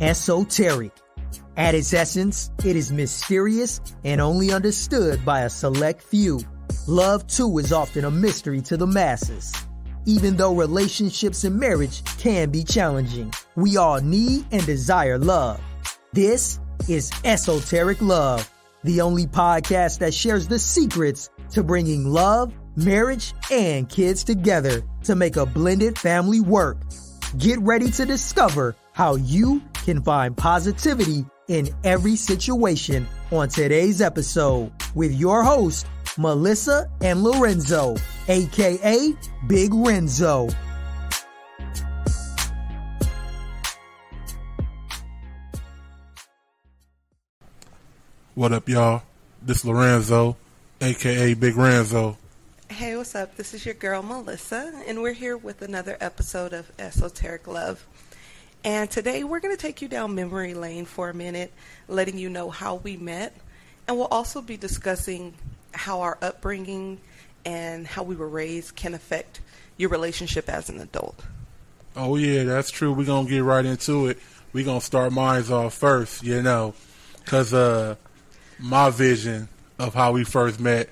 Esoteric. At its essence, it is mysterious and only understood by a select few. Love, too, is often a mystery to the masses. Even though relationships and marriage can be challenging, we all need and desire love. This is Esoteric Love, the only podcast that shares the secrets to bringing love, marriage, and kids together to make a blended family work. Get ready to discover how you can find positivity in every situation on today's episode with your host, Melissa and Lorenzo, aka Big Renzo. What up, y'all? This Lorenzo, aka Big Renzo. Hey, what's up? This is your girl Melissa, and we're here with another episode of Esoteric Love. And today we're going to take you down memory lane for a minute, letting you know how we met. And we'll also be discussing how our upbringing and how we were raised can affect your relationship as an adult. Oh, yeah, that's true. We're going to get right into it. We're going to start mine off first, you know, because uh, my vision of how we first met,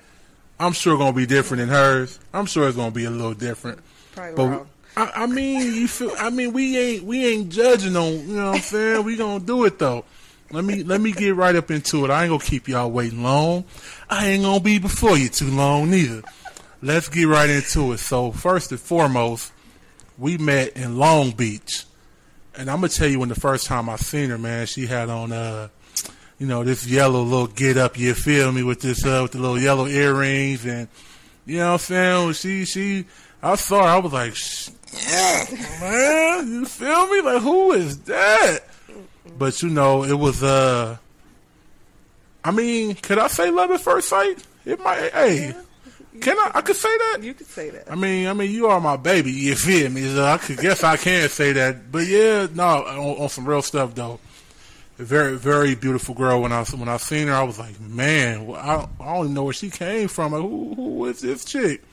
I'm sure going to be different than hers. I'm sure it's going to be a little different. Probably but wrong. I, I mean, you feel. I mean, we ain't we ain't judging on. You know what I'm saying? We gonna do it though. Let me let me get right up into it. I ain't gonna keep y'all waiting long. I ain't gonna be before you too long neither. Let's get right into it. So first and foremost, we met in Long Beach, and I'm gonna tell you when the first time I seen her, man, she had on uh, you know, this yellow little get up. You feel me with this uh, with the little yellow earrings and you know what I'm saying? She she I saw her, I was like, "Sh- man, you feel me? Like, who is that? But you know, it was uh, I mean, could I say love at first sight? It might. Hey, can I? I could say that. You could say that. I mean, I mean, you are my baby. You feel me? So I could guess I can say that. But yeah, no, on, on some real stuff though. Very, very beautiful girl. When I when I seen her, I was like, man, I, I don't even know where she came from. Like, who who is this chick?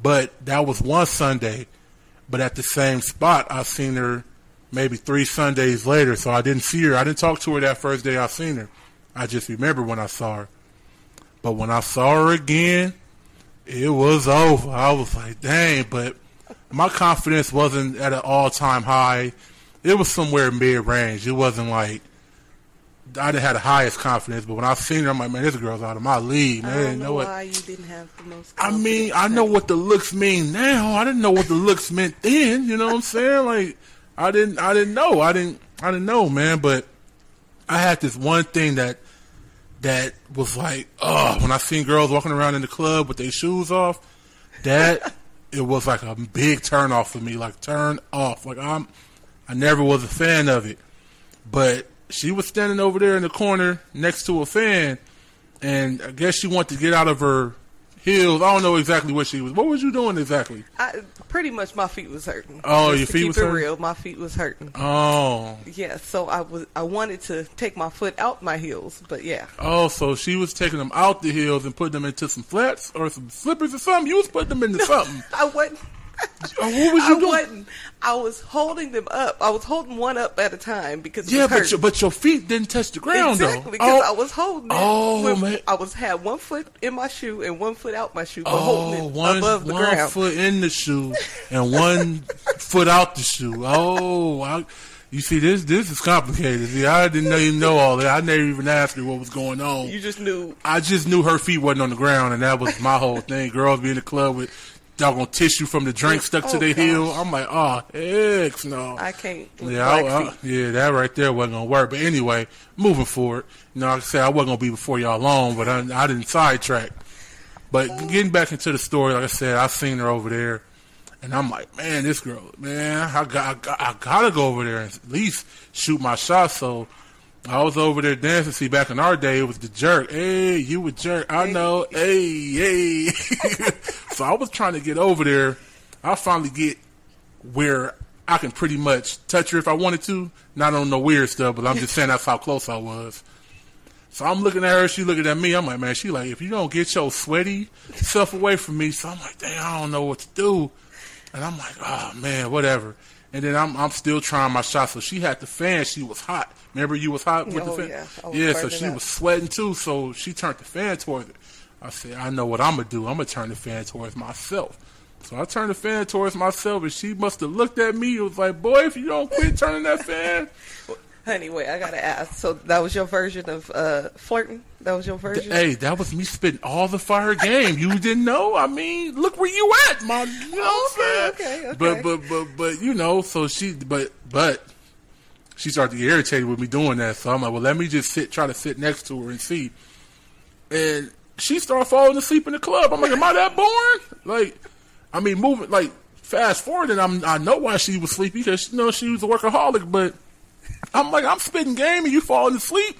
But that was one Sunday. But at the same spot, I seen her maybe three Sundays later. So I didn't see her. I didn't talk to her that first day I seen her. I just remember when I saw her. But when I saw her again, it was over. I was like, dang. But my confidence wasn't at an all time high. It was somewhere mid range. It wasn't like I didn't have the highest confidence. But when I seen her, I'm like, man, this girl's out of my league. Man, I don't you know, know what? why you didn't have the most. I mean, I know what the looks mean now. I didn't know what the looks meant then. You know what I'm saying? Like, I didn't, I didn't know. I didn't, I didn't know, man. But I had this one thing that that was like, oh, when I seen girls walking around in the club with their shoes off, that it was like a big turn off for me. Like turn off. Like I'm, I never was a fan of it. But she was standing over there in the corner next to a fan, and I guess she wanted to get out of her heels. I don't know exactly what she was. What was you doing exactly? I, pretty much my feet was hurting. Oh, Just your feet was it hurting? real. My feet was hurting. Oh, Yeah, so I was I wanted to take my foot out my heels, but yeah. oh, so she was taking them out the heels and putting them into some flats or some slippers or something. You was putting them into something. I wasn't. Oh, what was I doing? wasn't. I was holding them up. I was holding one up at a time because Yeah, but your, but your feet didn't touch the ground exactly though. because oh, I was holding it. Oh, with- man. I was had one foot in my shoe and one foot out my shoe, but oh, holding it one, above the one ground. foot in the shoe and one foot out the shoe. Oh, I, you see, this this is complicated. See, I didn't even know all that. I never even asked her what was going on. You just knew. I just knew her feet wasn't on the ground, and that was my whole thing. Girls be in the club with doggone tissue from the drink stuck to Oh, their gosh. heel. I'm like, oh, heck no. I can't. Yeah, I, I- yeah, that right there wasn't gonna work. But anyway, moving forward, you know, like I said, I wasn't gonna be before y'all long, but I, I didn't sidetrack. But getting back into the story, like I said, I seen her over there, and I'm like, man, this girl, man, I got, I, got, I gotta go over there and at least shoot my shot. So I was over there dancing. See, back in our day, it was the jerk. Hey, you a jerk? I know. Hey, hey. so I was trying to get over there. I finally get where I can pretty much touch her if I wanted to. Not on the weird stuff, but I'm just saying that's how close I was. So I'm looking at her, she looking at me. I'm like, man, she like, if you don't get your sweaty self away from me, so I'm like, dang, I don't know what to do. And I'm like, oh man, whatever. And then I'm I'm still trying my shot. So she had the fan. She was hot. Remember you was hot with Oh, the fan. yeah. Was yeah. So she up. was sweating too. So she turned the fan towards it. I said, I know what I'm gonna do. I'm gonna turn the fan towards myself. So I turned the fan towards myself, and she must have looked at me. and was like, "Boy, if you don't quit turning that fan, Anyway, I gotta ask. So that was your version of uh, flirting? That was your version? hey, that was me spitting all the fire game. You didn't know? I mean, look where you at, my. You know Okay, okay, okay. But but but but you know, so she but but she started to get irritated with me doing that. So I'm like, well, let me just sit, try to sit next to her and see. And she started falling asleep in the club. I'm like, am I that boring? Like, I mean, moving like fast forward, and I'm I know why she was sleepy because you know she was a workaholic. But I'm like, I'm spitting game and you falling asleep.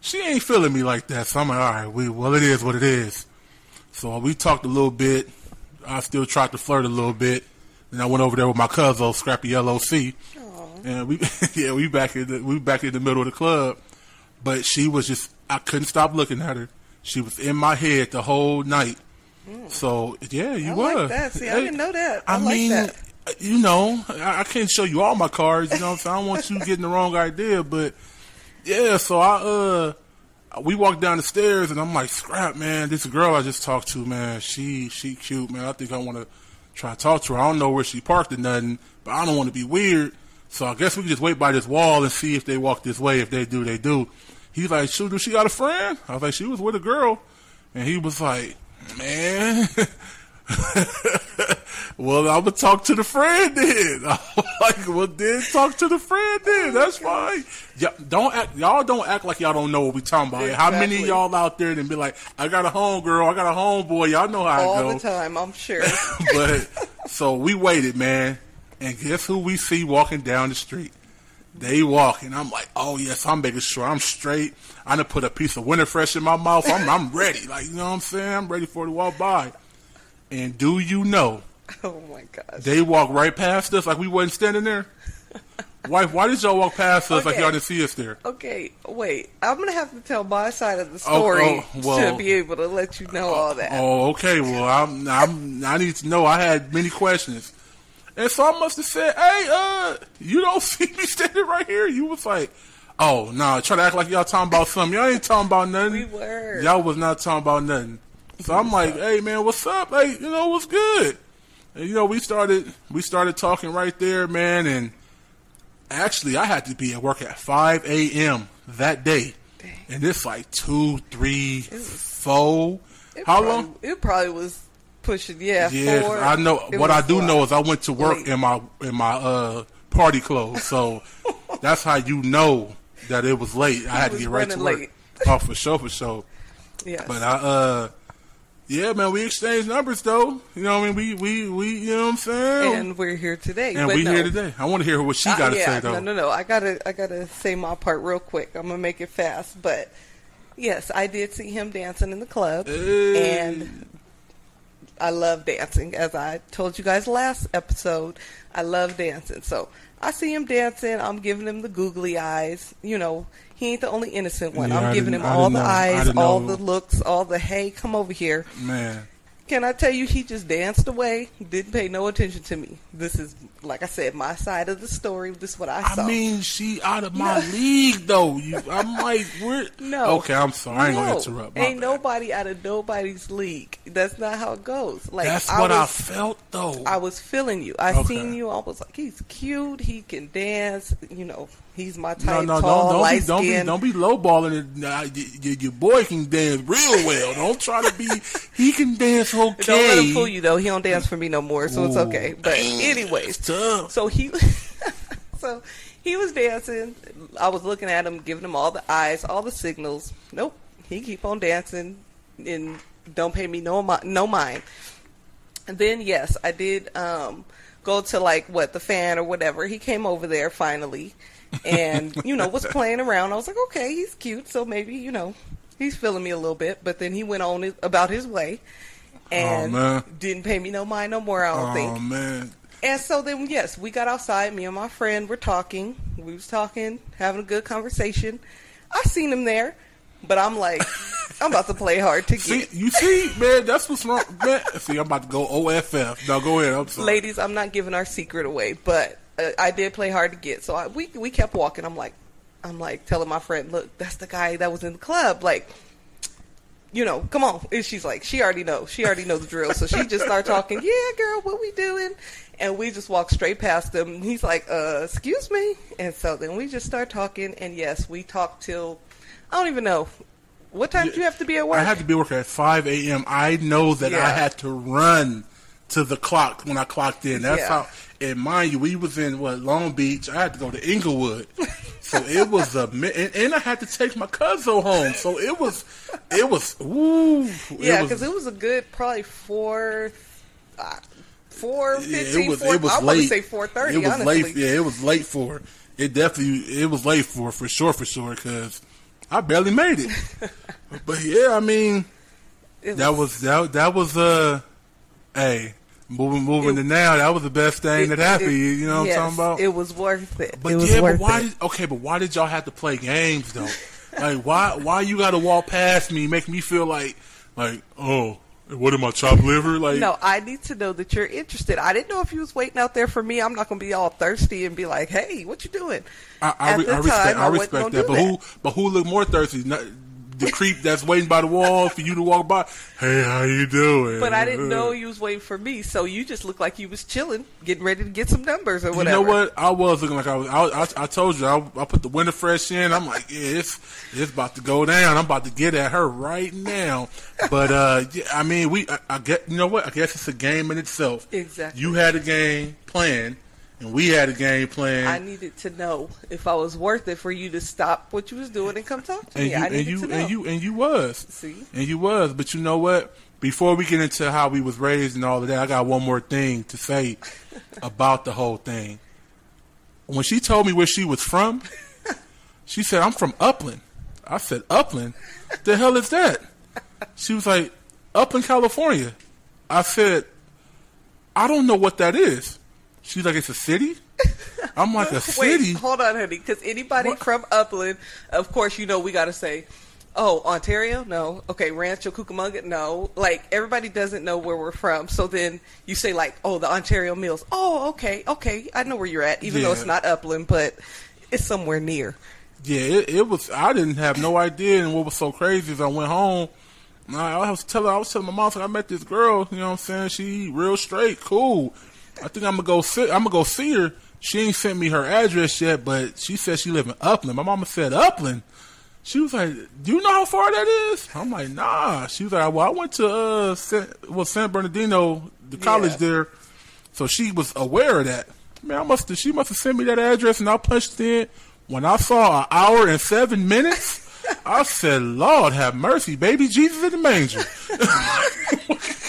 She ain't feeling me like that. So I'm like, all right, we well, it is what it is. So we talked a little bit. I still tried to flirt a little bit. Then I went over there with my cousin, Scrappy LOC, and we yeah we back in the we back in the middle of the club. But she was just I couldn't stop looking at her. She was in my head the whole night. Mm. So yeah, you I was. like that. See, I didn't know that. I, I, like mean, that. you know, I, I can't show you all my cards. You know, what I'm saying? I don't want you getting the wrong idea, but yeah. So I uh, we walked down the stairs, and I'm like, "Scrap, man, this girl I just talked to, man, she she cute, man. I think I want to try to talk to her. I don't know where she parked or nothing, but I don't want to be weird. So I guess we can just wait by this wall and see if they walk this way. If they do, they do. He's like, "Shoot, do she got a friend?" I was like, "She was with a girl," and he was like, "Man." well, I'm gonna talk to the friend then. I'm like, well, then talk to the friend then. Oh That's fine. Yeah, don't act, y'all don't act like y'all don't know what we talking about. How many of y'all out there and be like, I got a home girl, I got a homeboy. Y'all know how All it the time, I'm sure. but so we waited, man, and guess who we see walking down the street? They walking. I'm like, oh yes, I'm making sure I'm straight. I done put a piece of winter fresh in my mouth. I'm I'm ready. Like you know what I'm saying? I'm ready for it to walk by. And do you know oh my gosh. they walk right past us like we wasn't standing there? Wife, why did y'all walk past us like y'all didn't see us there? Okay, wait. I'm gonna have to tell my side of the story oh, well- to be able to let you know all that. Oh, okay. Well, I'm, I'm, I need to know. I had many questions, and so I must have said, "Hey, uh, you don't see me standing right here?" You was like, "Oh, nah." Try to act like y'all talking about something. Y'all ain't talking about nothing. We were. Y'all was not talking about nothing. So I'm like, "Hey, man, what's up? Hey, you know what's good?" And you know, we started, we started talking right there, man, and actually, I had to be at work at 5 a.m. that day, and it's like two, three, four. It How probably- long? It probably was pushing. Yeah, Yeah, four. I know. What I do four know is I went to work late. in my in my uh party clothes, so that's how you know that it was late. I had to get right to running work. late. Oh, for sure, for sure. Yes. But I uh. Yeah, man, we exchanged numbers though. You know, what I mean, we we we, you know what I'm saying? and we're here today. And we no. here today. I want to hear what she Uh, got to yeah, say though. No, no, no. I gotta, I gotta say my part real quick. I'm gonna make it fast. But yes, I did see him dancing in the club, Hey. and I love dancing. As I told you guys last episode, I love dancing. So I see him dancing. I'm giving him the googly eyes. You know, he ain't the only innocent one. Yeah, I'm I giving him all the know. Eyes, all know. the looks, all the hey, come over here. Man, Can I tell you, he just danced away. Didn't pay no attention to me. This is, like I said, my side of the story. This is what I saw. I mean, she out of my league though. You, I'm like, we're No. Okay, I'm sorry. I ain't gonna interrupt. My Ain't bad. nobody out of nobody's league. That's not how it goes. Like That's I what I felt though. I was feeling you. I Okay. seen you. I was like, he's cute. He can dance. You know, he's my No, type. no, tall, don't, don't, be, don't be, don't be lowballing it. Nah, y- y- your boy can dance real well. Don't try to be. He can dance okay. Don't let him fool you though. He don't dance for me no more, so it's okay. But anyways, so he, so he was dancing. I was looking at him, giving him all the eyes, all the signals. Nope, he keep on dancing, and don't pay me no mi- no mind. And then yes, I did um, go to like what the fan or whatever. He came over there finally, and you know was playing around. I was like, okay, he's cute, so maybe you know he's feeling me a little bit. But then he went on his, about his way, and man. didn't pay me no mind no more. I don't Oh think. man, And so then, yes, we got outside. Me and my friend were talking. We was talking, having a good conversation. I seen him there, but I'm like, I'm about to play hard to see, get. you see, man, that's what's wrong. Man, see, I'm about to go OFF. Now go ahead. I'm sorry. Ladies, I'm not giving our secret away, but I did play hard to get. So I, we we kept walking. I'm like, I'm like telling my friend, look, that's the guy that was in the club. Like, you know, come on. And she's like, she already knows. She already knows the drill. So she just started talking. Yeah, girl, what we doing? And we just walked straight past him. He's like, uh, excuse me. And so then we just start talking. And yes, we talked till I don't even know. What time did you have to be at work? I had to be at work at 5 a.m. I know that Yeah. I had to run to the clock when I clocked in. That's Yeah. how. And mind you, we was in what Long Beach. I had to go to Inglewood, so it was a and, and I had to take my cousin home. So it was, it was ooh. yeah, because it was a good probably four, uh, four Yeah, it was four, it was I want to late. say four thirty. It was honestly. late. Yeah, it was late for. It definitely it was late for for sure for sure because I barely made it. but yeah, I mean It that was that that was uh, hey moving moving It- to now that was the best thing It- that happened. it- you know what yes, I'm talking about? It was worth it. But yeah, but why did okay? But why did y'all have to play games though? like why why you got to walk past me, make me feel like like oh what am I chopped liver? Like No, I need to know that you're interested. I didn't know if you was waiting out there for me. I'm not going to be all thirsty and be like, "Hey, what you doing?" I, I, At re- the I respect, I I respect that. But that. who, but who look more thirsty? Not, the creep that's waiting by the wall for you to walk by. Hey, how you doing? But I didn't know you was waiting for me, so you just looked like you was chilling, getting ready to get some numbers or whatever. You know what? I was looking like I was. I, I, I told you. I, I put the winter fresh in. I'm like, yeah, it's it's about to go down. I'm about to get at her right now. But uh, yeah, I mean, we. I, I get. You know what? I guess it's a game in itself. Exactly. You had a game planned, and we had a game plan. I needed to know if I was worth it for you to stop what you was doing and come talk to and me. you I and you to know. and you and you was. See? and you was. But you know what? Before we get into how we was raised and all of that i got one more thing to say about the whole thing. When she told me where she was from she said i'm from upland. I said upland? The hell is that? She was like upland california. I said i don't know what that is she's like it's a city i'm like a Wait, city hold on, honey, because anybody What? from Upland, of course, you know we got to say, oh, Ontario, no, okay, Rancho Cucamonga, no, like everybody doesn't know where we're from. So then you say like, oh, the Ontario Mills, oh, okay, okay, I know where you're at, even though it's not Upland, but it's somewhere near. Yeah, it, it was. I didn't have no idea, and what was so crazy is I went home. I, was telling, I was telling my mom, I met this girl. You know what I'm saying? She real straight, cool. I think I'm gonna go. See, I'm gonna go see her. She ain't sent me her address yet, but she said she live in Upland. My mama said Upland. She was like, "Do you know how far that is?" I'm like, "Nah." She was like, "Well, I went to uh, San, well, San Bernardino, the college Yeah. there, so she was aware of that." Man, I must have. She must have sent me that address, and I punched in. When I saw an hour and seven minutes, I said, "Lord have mercy, baby Jesus in the manger."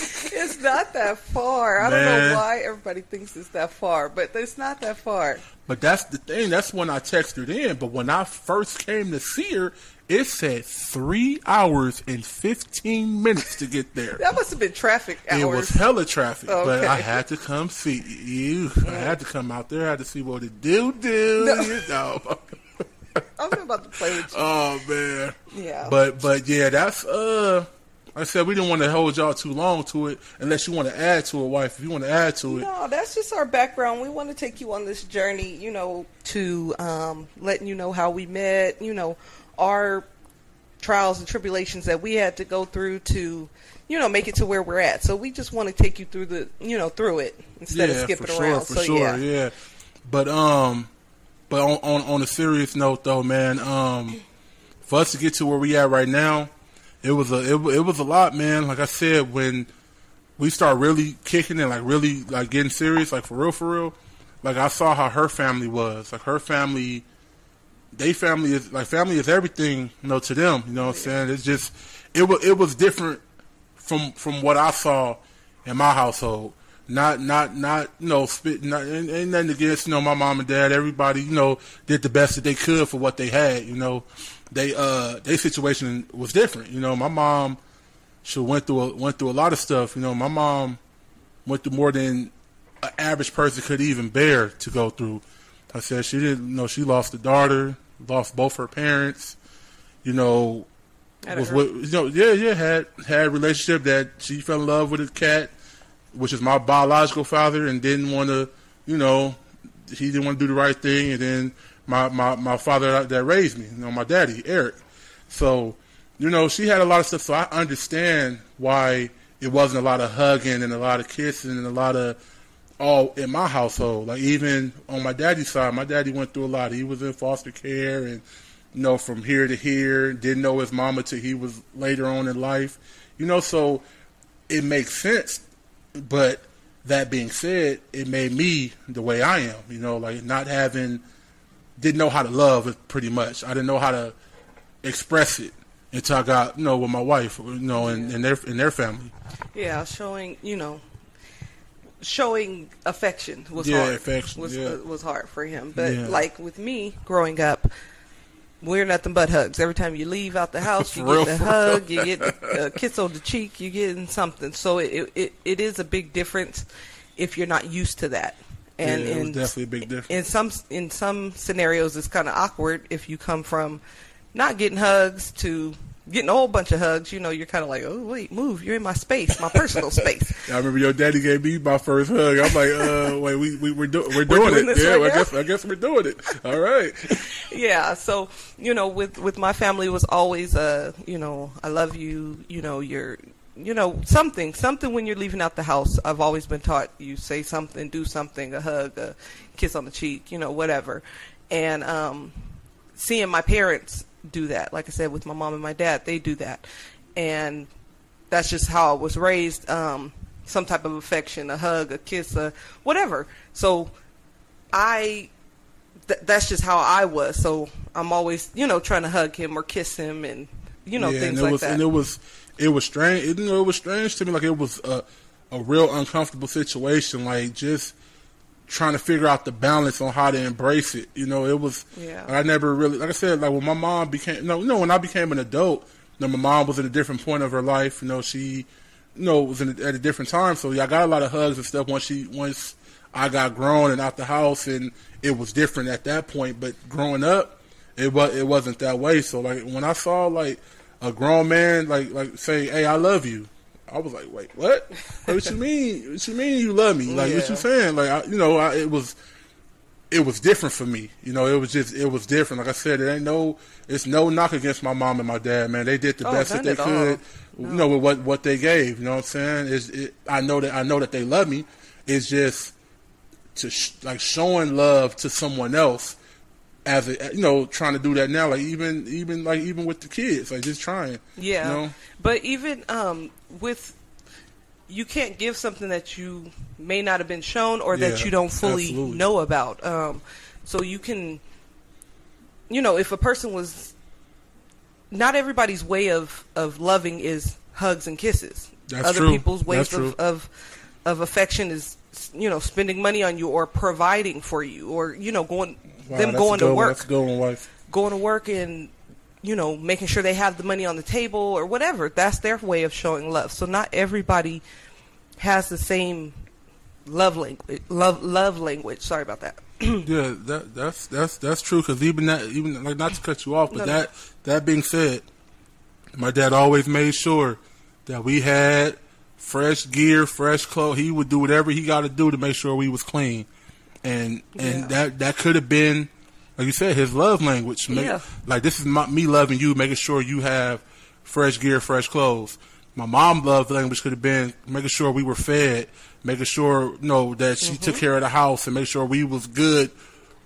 It's not that far. I don't know why everybody thinks it's that far, but it's not that far. But that's the thing. That's when I texted in. But when I first came to see her, it said three hours and fifteen minutes to get there. That must have been traffic hours. It was hella traffic, but I had to come see you. I had to come out there. I had to see what it do do. No. You know. I'm about to play with you. oh man. Yeah. But but yeah, that's uh. I said we didn't want to hold y'all too long to it, unless you want to add to it, wife. If you want to add to it, No, that's just our background. We want to take you on this journey, you know, to um, letting you know how we met, you know, our trials and tribulations that we had to go through to, you know, make it to where we're at. So we just want to take you through the, you know, through it instead of skipping for around. Sure, for so sure, yeah. yeah. But um, but on, on on a serious note though, man, um, for us to get to where we at right now, it was a it, it was a lot, man. Like I said, when we start really kicking it, like really like getting serious, like for real, for real. Like I saw how her family was. Like her family, they family is like family is everything, you know, to them. You know what I'm saying? It's just it was it was different from from what I saw in my household. Not not not you know spit not ain't, ain't nothing against you know my mom and dad. Everybody you know did the best that they could for what they had. You know, they uh their situation was different. You know, my mom she went through a, went through a lot of stuff. You know, my mom went through more than an average person could even bear to go through. I said she didn't you know she lost a daughter, lost both her parents. You know, was with, you know yeah yeah had had a relationship that she fell in love with a cat, which is my biological father, and didn't want to you know he didn't want to do the right thing, and then my my my father that raised me, you know, my daddy Eric. So, you know, she had a lot of stuff. So I understand why it wasn't a lot of hugging and a lot of kissing and a lot of all in my household. Like even on my daddy's side, my daddy went through a lot. He was in foster care and you know from here to here. Didn't know his mama till he was later on in life. You know, so it makes sense. But that being said, it made me the way I am. You know, like not having didn't know how to love it pretty much. I didn't know how to express it until I got you know with my wife, you know, and, and their and their family. Yeah, showing you know showing affection was Yeah, hard. affection, was yeah. was hard for him. But Yeah. like with me growing up, we're nothing but hugs. Every time you leave out the house, you get the for hug, you get a kiss on the cheek, you getting something. So it, it it is a big difference if you're not used to that. And yeah, it was in- definitely a big difference. in some in some scenarios it's kind of awkward if you come from not getting hugs to getting a whole bunch of hugs you know you're kind of like oh wait move you're in my space my personal space I remember your daddy gave me my first hug. I'm like, uh, wait, we we we're, do- we're doing doing it. Yeah, right I guess I guess we're doing it. All right. yeah so you know with with my family it was always uh you know i love you you know you're you know something something when you're leaving out the house i've always been taught you say something do something a hug a kiss on the cheek you know whatever and um seeing my parents do that like i said with my mom and my dad they do that and that's just how i was raised um some type of affection a hug a kiss a whatever so i th- that's just how I was. So I'm always, you know, trying to hug him or kiss him and you know yeah, things and it like was that. and it was it was strange. It, you know, it was strange to me. Like it was a a real uncomfortable situation. Like just trying to figure out the balance on how to embrace it. You know, it was. Yeah. I never really, like I said, like when my mom became no, no, when I became an adult, you know, my mom was at a different point of her life. You know, she, you know, was in a, at a different time. So yeah, I got a lot of hugs and stuff once she once I got grown and out the house, and it was different at that point. But growing up, it was it wasn't that way. So like when I saw like a grown man like like say, "Hey, I love you," I was like, "Wait, what? Like, what you mean? What you mean you love me? Like what you saying? Like I, you know, I, it was." It was different for me, you know. It was just, it was different. Like I said, it ain't no, it's no knock against my mom and my dad, man. They did the Oh, best that they could, you know, with what what they gave. You know what I'm saying? Is it, I know that I know that they love me. It's just to sh- like showing love to someone else as a you know trying to do that now like even even like even with the kids like just trying yeah. you know But even um with you can't give something that you may not have been shown or that you don't fully absolutely. know about. Um so you can you know, if a person was not everybody's way of of loving is hugs and kisses. That's Other true. people's ways of, of of affection is you know spending money on you or providing for you or you know going Wow, them that's going a good to one. work. That's a good one wife. Going to work and you know making sure they have the money on the table or whatever. That's their way of showing love. So not everybody has the same love language love love language. Sorry about that. Yeah that that's that's that's true because even that even like not to cut you off but No, no. that that being said my dad always made sure that we had fresh gear fresh clothes he would do whatever he got to do to make sure we was clean and and Yeah. that that could have been like you said his love language. Make- Yeah. like this is my, me loving you making sure you have fresh gear fresh clothes. My mom love language could have been making sure we were fed making sure you know that she took mm-hmm. care of the house and make sure we was good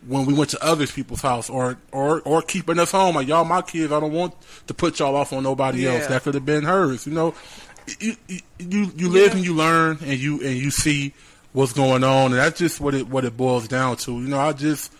when we went to other people's house or or or keeping us home. Like y'all my kids i don't want to put y'all off on nobody else. That could have been hers you know? You you you, you live Yeah. and you learn and you and you see what's going on and that's just what it what it boils down to. You know i just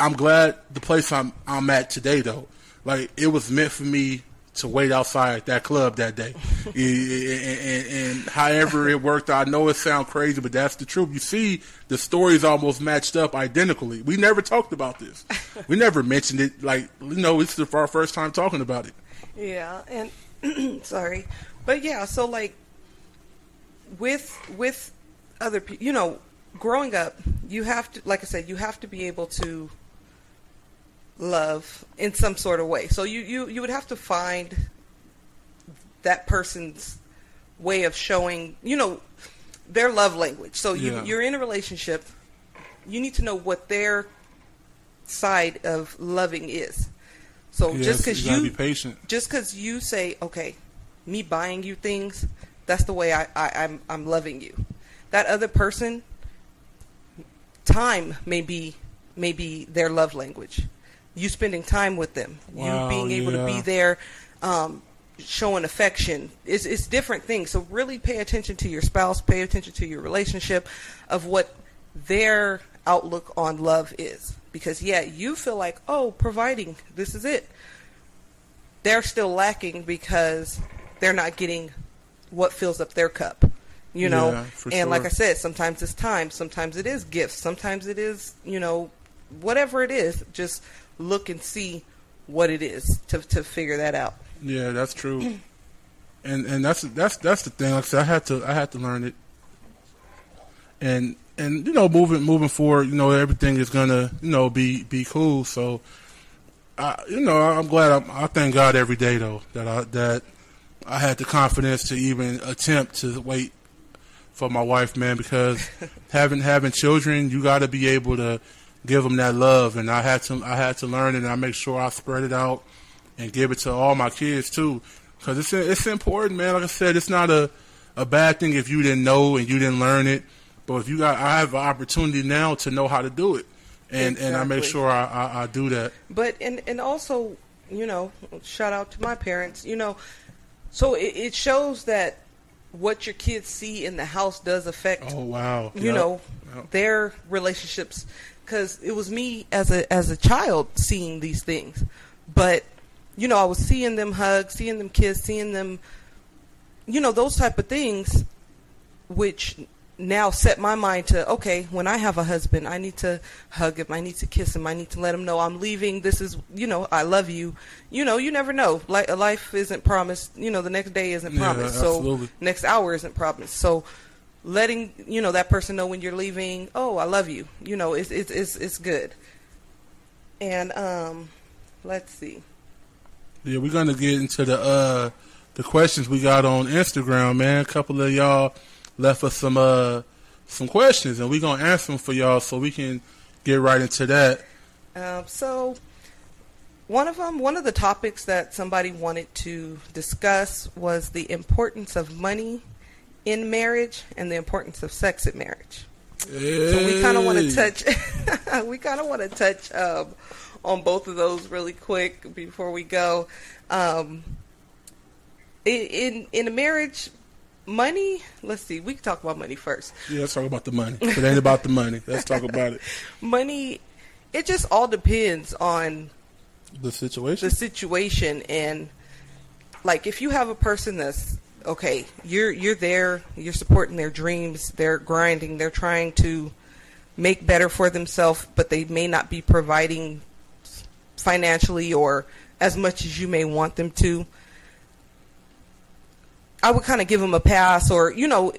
i'm glad the place i'm i'm at today though. Like it was meant for me to wait outside that club that day. And, and, and however it worked i know it sounds crazy but that's the truth. You see the stories almost matched up identically. We never talked about this. We never mentioned it. Like you know it's the, our first time talking about it. Yeah and sorry. But yeah so like with with other people you know growing up you have to like i said you have to be able to love in some sort of way so you you, you would have to find that person's way of showing you know their love language so you, Yeah. you're in a relationship you need to know what their side of loving is. So Yes, just because you you be patient. just because you say, okay, me buying you things, that's the way I, I, I'm I'm loving you. That other person, time may be may be their love language. You spending time with them, Wow, you being able to be there, um, showing affection. It's it's different things. So really pay attention to your spouse. Pay attention to your relationship, of what their outlook on love is. Because yeah, you feel like oh, providing this is it they're still lacking because they're not getting what fills up their cup. You know, Yeah, and like. I said, sometimes it's time, sometimes it is gifts, sometimes it is, you know, whatever it is. Just look and see what it is to to figure that out. Yeah, that's true. and and that's that's that's the thing. Like I said, I had to I had to learn it. And and you know, moving moving forward, you know, everything is gonna you know be be cool. So, I you know, I'm glad. I'm, I thank God every day though that I that I had the confidence to even attempt to wait for my wife, man. Because having having children, you got to be able to give them that love, and I had to I had to learn it. and I make sure I spread it out and give it to all my kids too, because it's it's important, man. Like I said, it's not a a bad thing if you didn't know and you didn't learn it, but if you got, I have an opportunity now to know how to do it, and and I make sure I, I I do that. But and and also, you know, shout out to my parents. You know, so it, it shows that what your kids see in the house does affect Oh wow, you Yep. know Yep. their relationships because it was me as a as a child seeing these things but you know i was seeing them hug seeing them kiss seeing them you know those type of things which now set my mind to okay when i have a husband i need to hug him i need to kiss him i need to let him know i'm leaving this is you know i love you. You know you never know. Like life isn't promised you know the next day isn't Yeah, promised absolutely. so next hour isn't promised. So letting you know that person know when you're leaving oh i love you you know it's it's it's, it's good. And um let's see. Yeah, we're gonna get into the uh the questions we got on Instagram, man. A couple of y'all left us some uh some questions, and we're gonna answer them for y'all so we can get right into that. Um, so, one of them, one of the topics that somebody wanted to discuss was the importance of money in marriage and the importance of sex in marriage. So we kind of want to touch, we kind of want to touch um, on both of those really quick before we go. Um, in in a marriage, money. Let's see. We can talk about money first. Yeah, let's talk about the money. If it ain't about the money, let's talk about it. Money. It just all depends on The situation. the situation and like if you have a person that's okay you're you're there you're supporting their dreams they're grinding they're trying to make better for themselves but they may not be providing financially or as much as you may want them to i would kind of give them a pass or you know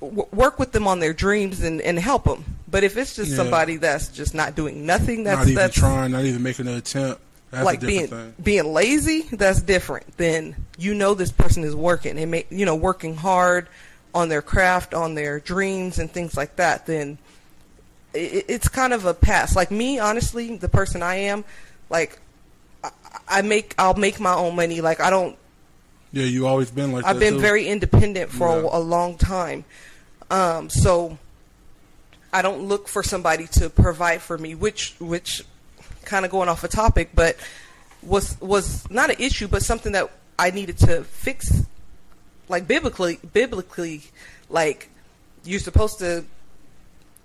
w- work with them on their dreams and, and help them but if it's just Yeah. somebody that's just not doing nothing that's not even that's trying, not even making an attempt. That's like a being thing. being lazy that's different than you know this person is working and make you know working hard on their craft on their dreams and things like that then it, it's kind of a pass like me honestly the person i am like I, I make i'll make my own money like i don't Yeah, you always been like I've been too. very independent for Yeah. a, a long time. Um, so I don't look for somebody to provide for me, which which kind of going off a topic, but was was not an issue, but something that I needed to fix. Like biblically, biblically, like you're supposed to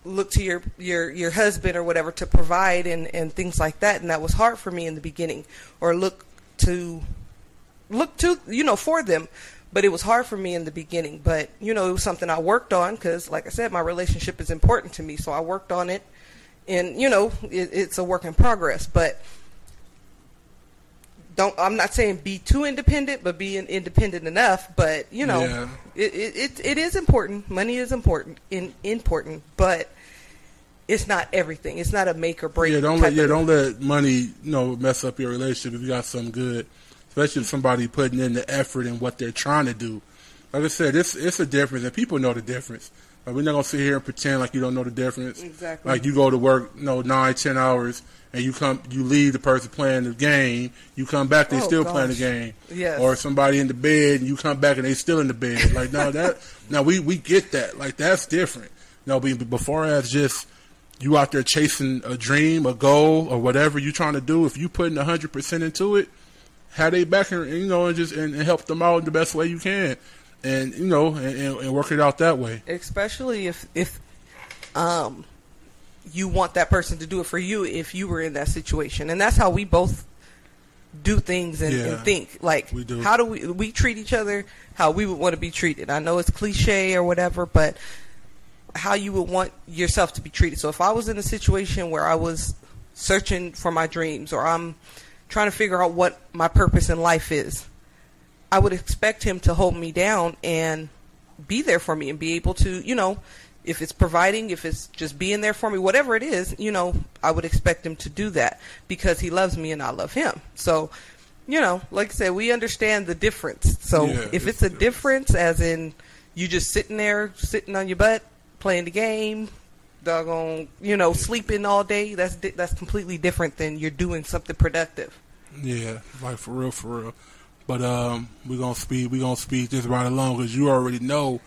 look to your your your husband or whatever to provide and and things like that, and that was hard for me in the beginning, or look to look to you know for them but it was hard for me in the beginning. But you know it was something i worked on because like i said my relationship is important to me so i worked on it. And you know it, it's a work in progress but don't i'm not saying be too independent but be independent enough but you know Yeah. it, it, it, is important. Money is important in important but it's not everything. It's not a make or break Yeah, don't let yeah, don't let money you know mess up your relationship. If you got something good, especially if somebody putting in the effort and what they're trying to do. Like I said, it's it's a difference, and people know the difference. Like, we're not gonna sit here and pretend like you don't know the difference. Exactly. Like you go to work, you know, nine, ten hours, and you come, you leave the person playing the game. You come back, they Oh, still playing the gosh. game. Yes. Or somebody in the bed, and you come back and they still in the bed. Like no, that now we we get that. Like that's different. Know, be- before as just you out there chasing a dream, a goal, or whatever you're trying to do. If you putting hundred percent into it, have they back and you know and just and, and help them out in the best way you can, and you know and, and, and work it out that way. especially if if um you want that person to do it for you if you were in that situation. And that's how we both do things and, Yeah, and think. Like we do. how do we we treat each other how we would want to be treated. I know it's cliche or whatever but how you would want yourself to be treated. So if i was in a situation where i was searching for my dreams or i'm trying to figure out what my purpose in life is i would expect him to hold me down and be there for me and be able to, you know, if it's providing, if it's just being there for me, whatever it is, you know, I would expect him to do that because he loves me and I love him. So, you know, like I said, we understand the difference. So Yeah, if it's it's a difference, as in you just sitting there, sitting on your butt, playing the game, doggone, you know, sleeping all day, that's di- that's completely different than you're doing something productive. Yeah, like for real, for real. But um, we're gonna speed. We're gonna speed this right along because you already know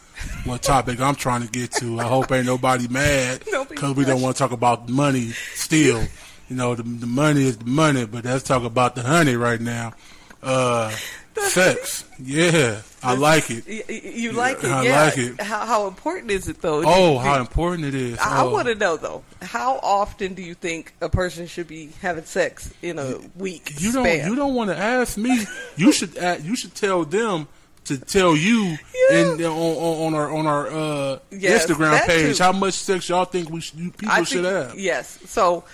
what topic I'm trying to get to. I hope ain't nobody mad because we don't want to talk about money still. You know, the, the money is the money, but let's talk about the honey right now. Uh, sex. Yeah, I like it. You like it, I yeah. like it. How, how important is it though? Oh, how important it is. I, oh. want to know though. How often do you think a person should be having sex in a week? You don't. You don't want to ask me. You should. a you should tell them to tell you Yeah. in, on, on on our on our uh, Yes, Instagram page too. how much sex y'all think we should, people I should have. Yes. So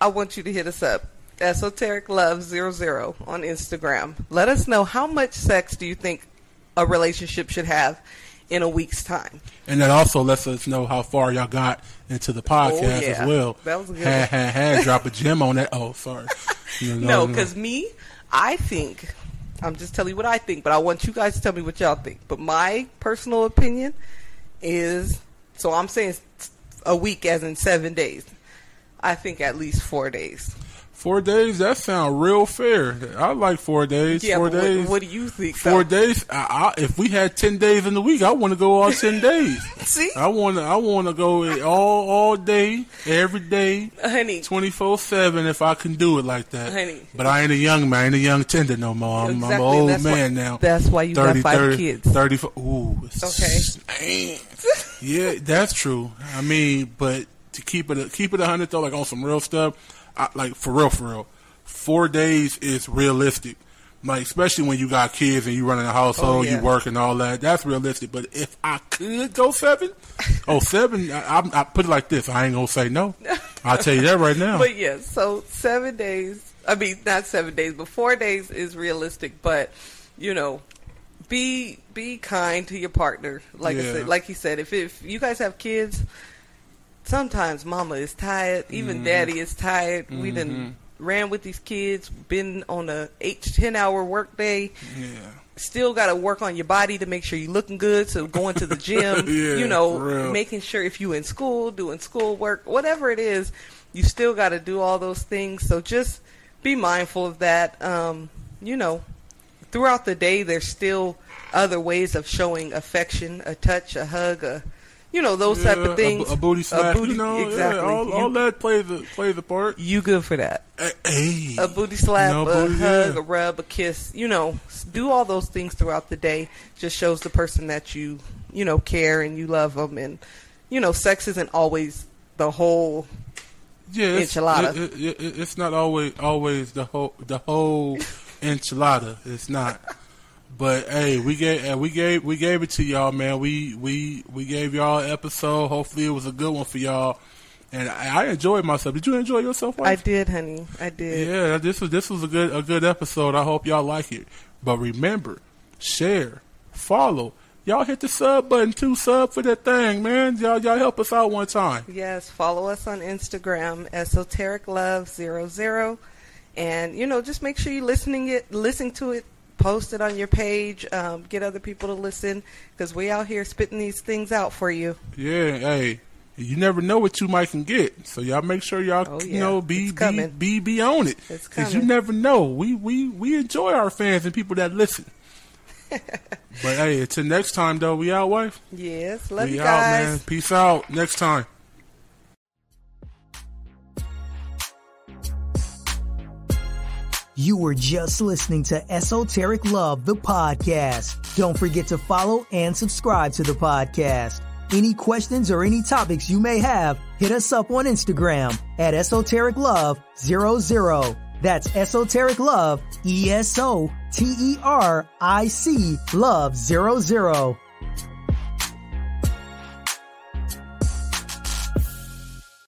I want you to hit us up. Esoteric Love Zero Zero on Instagram. Let us know how much sex do you think a relationship should have in a week's time. And that also lets us know how far y'all got into the oh, podcast Oh, yeah. as well. That was good Had, had, had drop a gem on that. Oh, sorry. You know, No, because me, I think, I'm just telling you what I think, but I want you guys to tell me what y'all think. But my personal opinion is so I'm saying a week as in seven days. I think at least four days. Four days. That sound real fair. I like four days. Yeah, four but what- days. What, do you think? Four though? days. I, I, if we had ten days in the week, I want to go all ten days. See, I want to. I want to go all all day, every day, honey, twenty four seven. If I can do it like that. Honey. But I ain't a young man. I ain't a young tender no more. I'm, I'm an old that's why- man now. that's why you got five 30, kids. Thirty four. Ooh. Okay. Man. yeah, that's true. I mean, but to keep it keep it a hundred though, like on some real stuff, I, like for real, for real. Four days is realistic. Like especially when you got kids and you running a household, Oh, yeah. you work and all that. That's realistic. But if I could go seven, oh seven, I, I, I put it like this: I ain't gonna say no. I'll tell you that right now. But yes, so seven days. I mean, not seven days, but four days is realistic. But you know, be be kind to your partner. Like I said, like he said, if if you guys have kids, sometimes mama is tired, even Mm-hmm. daddy is tired. We done ran with these kids, been on a eight to ten hour work day. yeah. Still got to work on your body to make sure you're looking good. So going to the gym, Yeah, you know, making sure if you in school, doing school work, whatever it is, you still got to do all those things. So just be mindful of that. Um, you know, throughout the day, there's still other ways of showing affection, a touch, a hug, a, you know, those type of things. A, a booty slap, booty- you know, exactly. yeah, all, You- all that plays a plays a part. you good for that. Eh, hey, a booty slap, No, a booty, hug, yeah. a rub, a kiss. You know, do all those things throughout the day. Just shows the person that you, you know, care and you love them. And you know, sex isn't always the whole. yeah, it's, enchilada. It, it, it, it's not always always the whole the whole enchilada. It's not. But hey, we gave we gave we gave it to y'all, man. We we we gave y'all an episode. Hopefully, it was a good one for y'all. And I, I enjoyed myself. Did you enjoy yourself? I did, honey. I did. Yeah, this was this was a good a good episode. I hope y'all like it. But remember, share, follow. Y'all hit the sub button too. Sub for that thing, man. Y'all y'all help us out one time. Yes, follow us on Instagram, esoteric love zero zero, and you know, just make sure you're listening it, listen to it post it on your page. Um, get other people to listen because we out here spitting these things out for you. Yeah, hey, you never know what you might can get. So y'all make sure y'all Oh, you know be be, be be on it It's you never know. We we we enjoy our fans and people that listen. but hey, until next time though, we out, wife. Yes, love we you out, guys. man. Peace out. Next time. You were just listening to Esoteric Love, the podcast. Don't forget to follow and subscribe to the podcast. Any questions or any topics you may have, hit us up on Instagram at Esoteric Love 00. That's Esoteric Love, E S O T E R I C Love 00.